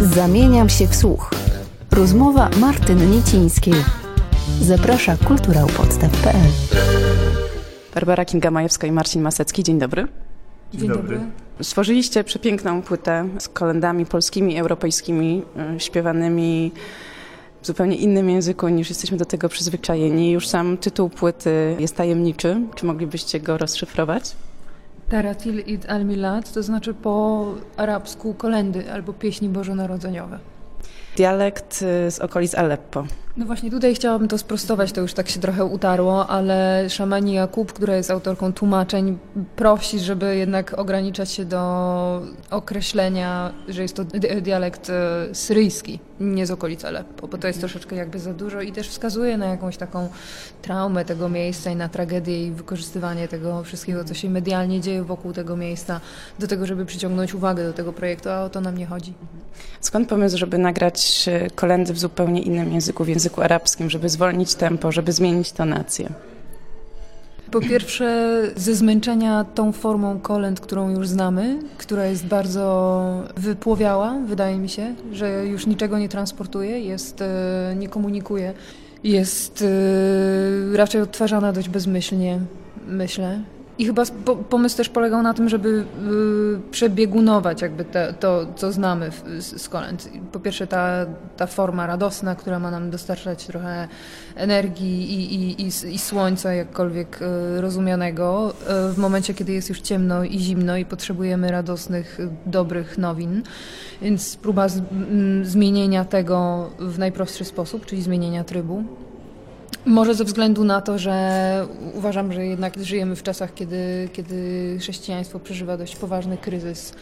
Zamieniam się w słuch. Rozmowa Martyn Niecińskiej. Zaprasza kulturałpodstaw.pl Barbara Kinga-Majewska i Marcin Masecki. Dzień dobry. Dzień, dobry. Stworzyliście przepiękną płytę z kolendami polskimi, europejskimi, y, śpiewanymi w zupełnie innym języku niż jesteśmy do tego przyzwyczajeni. Już sam tytuł płyty jest tajemniczy. Czy moglibyście go rozszyfrować? Taratil id al-Milad to znaczy po arabsku kolendy albo pieśni bożonarodzeniowe. Dialekt y, z okolic Aleppo. No właśnie tutaj chciałabym to sprostować, to już tak się trochę utarło, ale szamani Jakub, która jest autorką tłumaczeń, prosi, żeby jednak ograniczać się do określenia, że jest to di- dialekt e, syryjski, nie z okolic Aleppo, bo to jest troszeczkę jakby za dużo i też wskazuje na jakąś taką traumę tego miejsca i na tragedię i wykorzystywanie tego wszystkiego, co się medialnie dzieje wokół tego miejsca, do tego, żeby przyciągnąć uwagę do tego projektu, a o to nam nie chodzi. Skąd pomysł, żeby nagrać y, kolendy w zupełnie innym języku, języku arabskim, żeby zwolnić tempo, żeby zmienić tonację? Po pierwsze, ze zmęczenia tą formą kolęd, którą już znamy, która jest bardzo wypłowiała, wydaje mi się, że już niczego nie transportuje, jest, e, nie komunikuje, jest e, raczej odtwarzana dość bezmyślnie, myślę. I chyba po, pomysł też polegał na tym, żeby y, przebiegunować jakby te, to, co znamy z, z kolęd. Po pierwsze ta, ta forma radosna, która ma nam dostarczać trochę energii i, i, i, i słońca, jakkolwiek y, rozumianego, y, w momencie, kiedy jest już ciemno i zimno i potrzebujemy radosnych, dobrych nowin. Więc próba z, m, zmienienia tego w najprostszy sposób, czyli zmienienia trybu. Może ze względu na to, że uważam, że jednak żyjemy w czasach, kiedy, kiedy chrześcijaństwo przeżywa dość poważny kryzys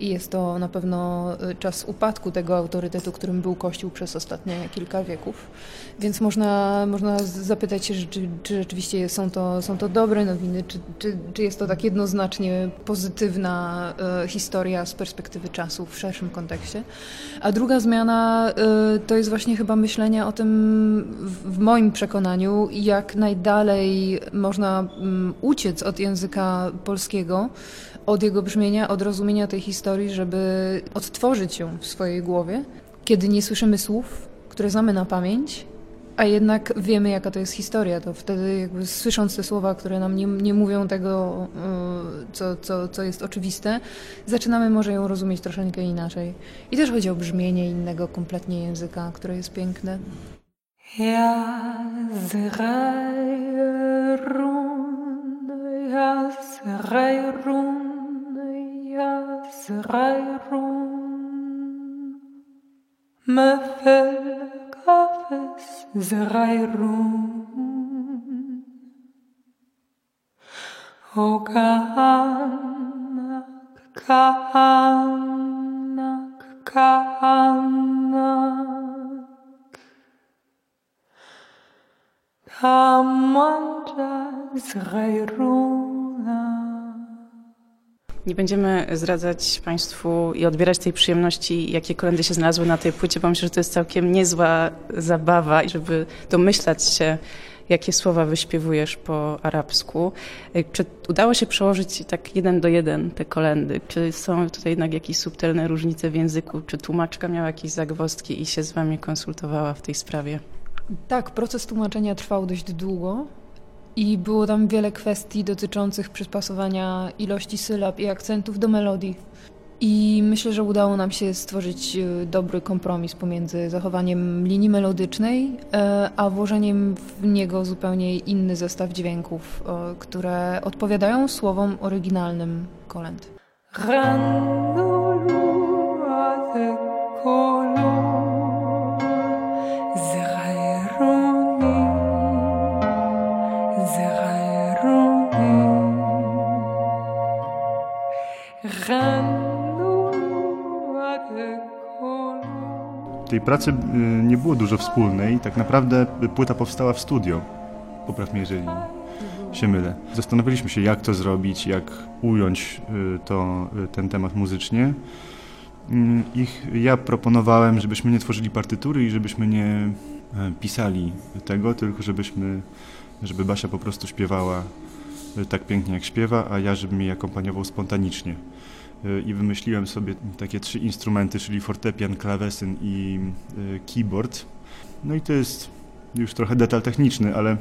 i jest to na pewno y, czas upadku tego autorytetu, którym był Kościół przez ostatnie kilka wieków. Więc można, można zapytać się, czy, czy rzeczywiście są to, są to dobre nowiny, czy, czy, czy jest to tak jednoznacznie pozytywna e, historia z perspektywy czasu w szerszym kontekście. A druga zmiana e, to jest właśnie chyba myślenie o tym w, w moim przekonaniu, jak najdalej można mm, uciec od języka polskiego, od jego brzmienia, od rozumienia tej historii, żeby odtworzyć ją w swojej głowie, kiedy nie słyszymy słów, które znamy na pamięć, a jednak wiemy, jaka to jest historia, to wtedy jakby słysząc te słowa, które nam nie, nie mówią tego, y, co, co, co jest oczywiste, zaczynamy może ją rozumieć troszeczkę inaczej. I też chodzi o brzmienie innego kompletnie języka, które jest piękne. Я зырай рун, я зырай рун, я зырай рун. Мефел кафес зырай рун. О канак, канак, канак. Nie będziemy zdradzać Państwu i odbierać tej przyjemności, jakie kolendy się znalazły na tej płycie, bo myślę, że to jest całkiem niezła zabawa żeby domyślać się, jakie słowa wyśpiewujesz po arabsku. Czy udało się przełożyć tak jeden do jeden te kolendy? Czy są tutaj jednak jakieś subtelne różnice w języku? Czy tłumaczka miała jakieś zagwozdki i się z Wami konsultowała w tej sprawie? Tak, proces tłumaczenia trwał dość długo i było tam wiele kwestii dotyczących przystosowania ilości sylab i akcentów do melodii. I myślę, że udało nam się stworzyć e, dobry kompromis pomiędzy zachowaniem linii melodycznej, e, a włożeniem w niego zupełnie inny zestaw dźwięków, które odpowiadają słowom oryginalnym kolęd. Ranulu Tej pracy y, nie było dużo wspólnej. Tak naprawdę płyta powstała w studio. Popraw mnie, jeżeli się mylę. Zastanowiliśmy się, jak to zrobić, jak ująć y, to, y, ten temat muzycznie. Mm, Ich, ja proponowałem, żebyśmy nie tworzyli partytury i żebyśmy nie e, pisali tego, tylko żebyśmy, żeby Basia po prostu śpiewała tak pięknie jak śpiewa, a ja żebym jej akompaniował spontanicznie. y, i wymyśliłem sobie takie trzy instrumenty, czyli fortepian, klawesyn i y, keyboard. No i to jest już trochę detal techniczny, ale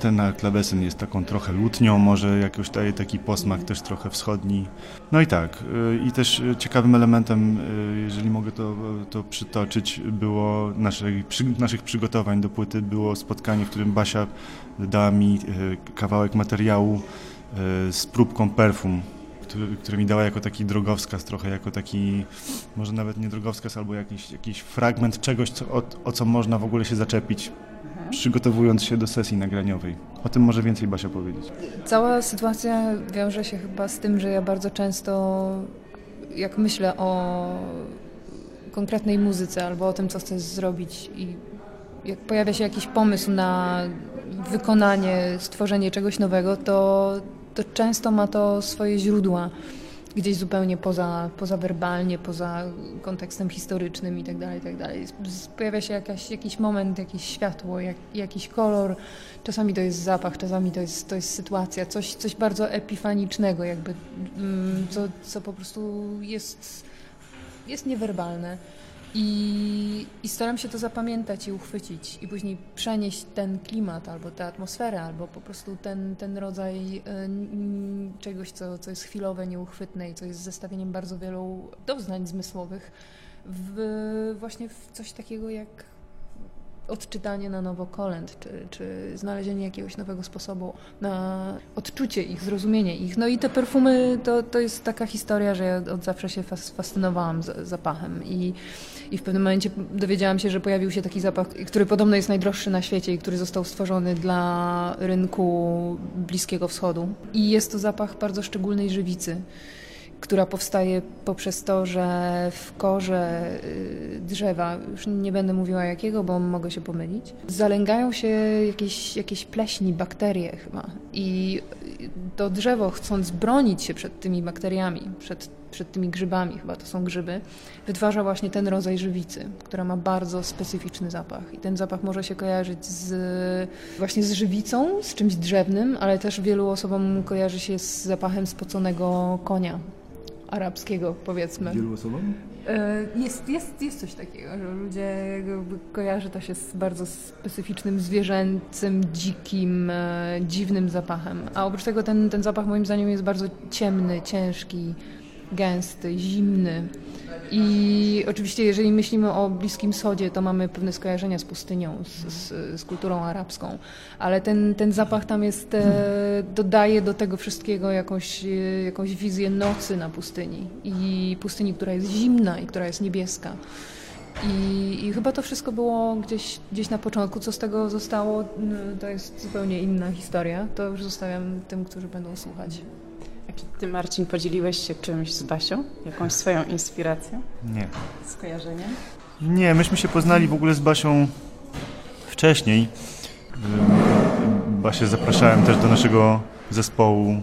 ten klawesyn jest taką trochę lutnią, może jakoś daje taki posmak też trochę wschodni. No i tak, y, i też y, ciekawym elementem, y, jeżeli mogę to, to przytoczyć, było naszej, przy, naszych przygotowań do płyty, było spotkanie, w którym Basia dała mi kawałek materiału z próbką perfum, który, który mi dała jako taki drogowskaz, trochę jako taki, może nawet nie drogowskaz, albo jakiś, jakiś fragment czegoś, co, o, o co można w ogóle się zaczepić, przygotowując się do sesji nagraniowej. O tym może więcej Basia powiedzieć. Cała sytuacja wiąże się chyba z tym, że ja bardzo często, jak myślę o konkretnej muzyce albo o tym, co chcę zrobić i jak pojawia się jakiś pomysł na wykonanie, stworzenie czegoś nowego, to, to często ma to swoje źródła gdzieś zupełnie poza, poza werbalnie, poza kontekstem historycznym i tak dalej, i tak Pojawia się jakaś, jakiś moment, jakieś światło, jak, jakiś kolor, Czasami to jest zapach, czasami to jest, to jest sytuacja, coś, coś bardzo epifanicznego, jakby, mm, co, co po prostu jest, jest niewerbalne. I, I staram się to zapamiętać i uchwycić, i później przenieść ten klimat, albo tę atmosferę, albo po prostu ten, ten rodzaj y, czegoś, co, co jest chwilowe, nieuchwytne i co jest zestawieniem bardzo wielu doznań zmysłowych, w, właśnie w coś takiego jak odczytanie na nowo kolęd, czy, czy znalezienie jakiegoś nowego sposobu na odczucie ich, zrozumienie ich. No i te perfumy to, to jest taka historia, że ja od zawsze się fas- fascynowałam z, zapachem i, i w pewnym momencie dowiedziałam się, że pojawił się taki zapach, który podobno jest najdroższy na świecie i który został stworzony dla rynku Bliskiego Wschodu. I jest to zapach bardzo szczególnej żywicy która powstaje poprzez to, że w korze y, drzewa, już nie będę mówiła jakiego, bo mogę się pomylić, zalęgają się jakieś, jakieś pleśni, bakterie chyba. I to drzewo, chcąc bronić się przed tymi bakteriami, przed, przed tymi grzybami, chyba to są grzyby, wytwarza właśnie ten rodzaj żywicy, która ma bardzo specyficzny zapach. I ten zapach może się kojarzyć z, właśnie z żywicą, z czymś drzewnym, ale też wielu osobom kojarzy się z zapachem spoconego konia arabskiego, powiedzmy. Wielu osobom? E, Jest, jest, jest coś takiego, że ludzie jakby kojarzy to się z bardzo specyficznym, zwierzęcym, dzikim, e, dziwnym zapachem. A oprócz tego ten, ten zapach moim zdaniem jest bardzo ciemny, ciężki, gęsty, zimny. I oczywiście jeżeli myślimy o Bliskim Wschodzie, to mamy pewne skojarzenia z pustynią, z, z, z kulturą arabską, ale ten, ten zapach tam jest, e, dodaje do tego wszystkiego jakąś, e, jakąś wizję nocy na pustyni i pustyni, która jest zimna i która jest niebieska. I, I chyba to wszystko było gdzieś, gdzieś na początku. Co z tego zostało, to jest zupełnie inna historia. To już zostawiam tym, którzy będą słuchać. A czy ty, Marcin, podzieliłeś się czymś z Basią? Jakąś swoją inspiracją? Nie. Skojarzeniem? Nie, myśmy się poznali w ogóle z Basią wcześniej. Basię zapraszałem też do naszego zespołu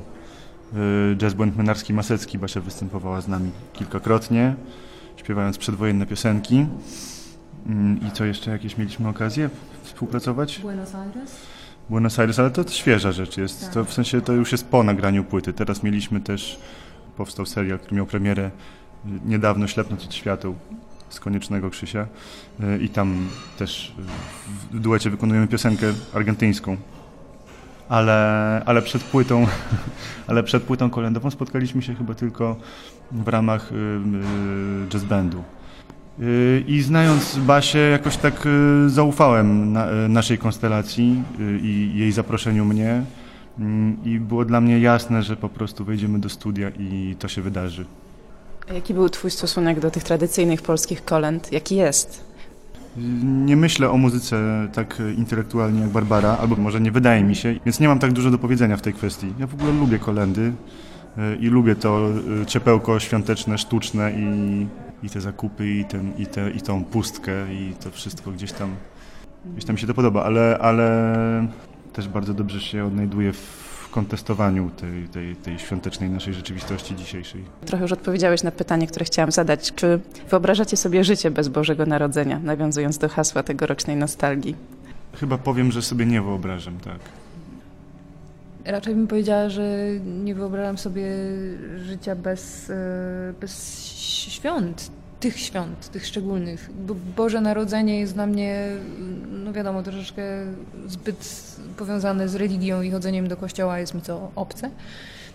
y, Jazz Błęd Menarski Masecki. Basia występowała z nami kilkakrotnie, śpiewając przedwojenne piosenki. Ym, I co jeszcze jakieś mieliśmy okazję współpracować? Buenos Aires? Buenos Aires, ale to świeża rzecz jest. Tak. To w sensie to już jest po nagraniu płyty. Teraz mieliśmy też, powstał serial, który miał premierę y, niedawno, Ślepnąc od świateł z Koniecznego Krzysia Y, i tam też y, w duecie wykonujemy piosenkę argentyńską. Ale, ale przed płytą, ale przed płytą kolędową spotkaliśmy się chyba tylko w ramach jazz bandu. Y, I znając Basię, jakoś tak y, zaufałem na, y, naszej konstelacji i jej zaproszeniu mnie. Mm, I było dla mnie jasne, że po prostu wejdziemy do studia i to się wydarzy. A jaki był twój stosunek do tych tradycyjnych polskich kolęd? Jaki jest? Nie myślę o muzyce tak intelektualnie jak Barbara, albo może nie wydaje mi się, więc nie mam tak dużo do powiedzenia w tej kwestii. Ja w ogóle lubię kolendy i lubię to ciepełko świąteczne, sztuczne i, i te zakupy, i, ten, i, te, i tą pustkę, i to wszystko gdzieś tam, gdzieś tam się to podoba, ale, ale też bardzo dobrze się odnajduję w kontestowaniu tej, tej, tej świątecznej naszej rzeczywistości dzisiejszej. Trochę już odpowiedziałeś na pytanie, które chciałam zadać. Czy wyobrażacie sobie życie bez Bożego Narodzenia, nawiązując do hasła tegorocznej nostalgii? Chyba powiem, że sobie nie wyobrażam, tak. Raczej bym powiedziała, że nie wyobrażam sobie życia bez, e, bez świąt, tych świąt, tych szczególnych. Bo Boże Narodzenie jest dla mnie, no wiadomo, troszeczkę zbyt powiązane z religią i chodzeniem do kościoła jest mi to obce.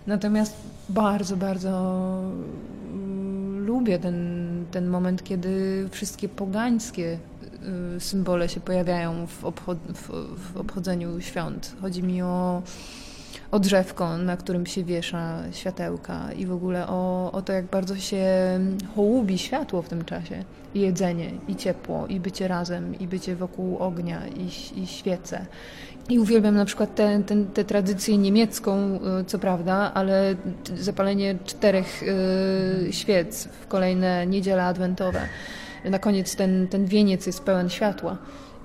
Natomiast bardzo, bardzo mm, lubię ten, ten moment, kiedy wszystkie pogańskie y, symbole się pojawiają w, obchod w, w obchodzeniu świąt. Chodzi mi o, o drzewko, na którym się wiesza światełka i w ogóle o, o to, jak bardzo się hołubi światło w tym czasie. I jedzenie, i ciepło, i bycie razem, i bycie wokół ognia, i, i świece. I uwielbiam na przykład tę te, te, tradycję niemiecką, y, co prawda, ale zapalenie czterech y, świec w kolejne niedziele adwentowe. Na koniec ten, ten wieniec jest pełen światła.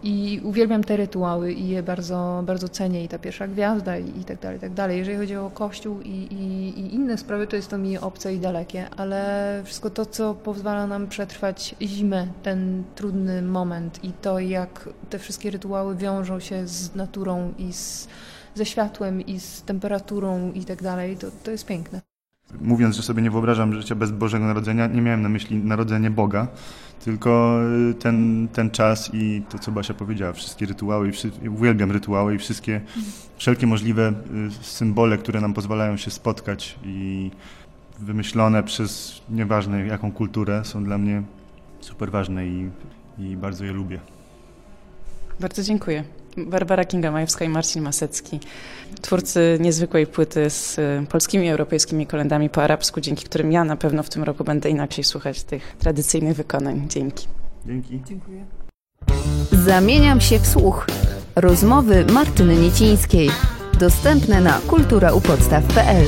I uwielbiam te rytuały i je bardzo, bardzo cenię. I ta pierwsza gwiazda i, i tak dalej, i tak dalej. Jeżeli chodzi o Kościół i, i, i inne sprawy, to jest to mi obce i dalekie, ale wszystko to, co pozwala nam przetrwać zimę, ten trudny moment i to, jak te wszystkie rytuały wiążą się z naturą i z, ze światłem i z temperaturą i tak dalej, to, to jest piękne. Mówiąc, że sobie nie wyobrażam życia bez Bożego Narodzenia, nie miałem na myśli narodzenie Boga, tylko y, ten, ten czas i to, co Basia powiedziała, wszystkie rytuały, i uwielbiam rytuały i wszystkie, wszelkie możliwe y, symbole, które nam pozwalają się spotkać i wymyślone przez nieważne jaką kulturę, są dla mnie super ważne i, i bardzo je lubię. Bardzo dziękuję. Barbara Kinga-Majewska i Marcin Masecki, twórcy niezwykłej płyty z y, polskimi i europejskimi kolendami po arabsku, dzięki którym ja na pewno w tym roku będę inaczej słuchać tych tradycyjnych wykonań. Dzięki. Dzięki. Dziękuję. Zamieniam się w słuch. Rozmowy Martyny Niecińskiej. Dostępne na kulturaupodstaw.pl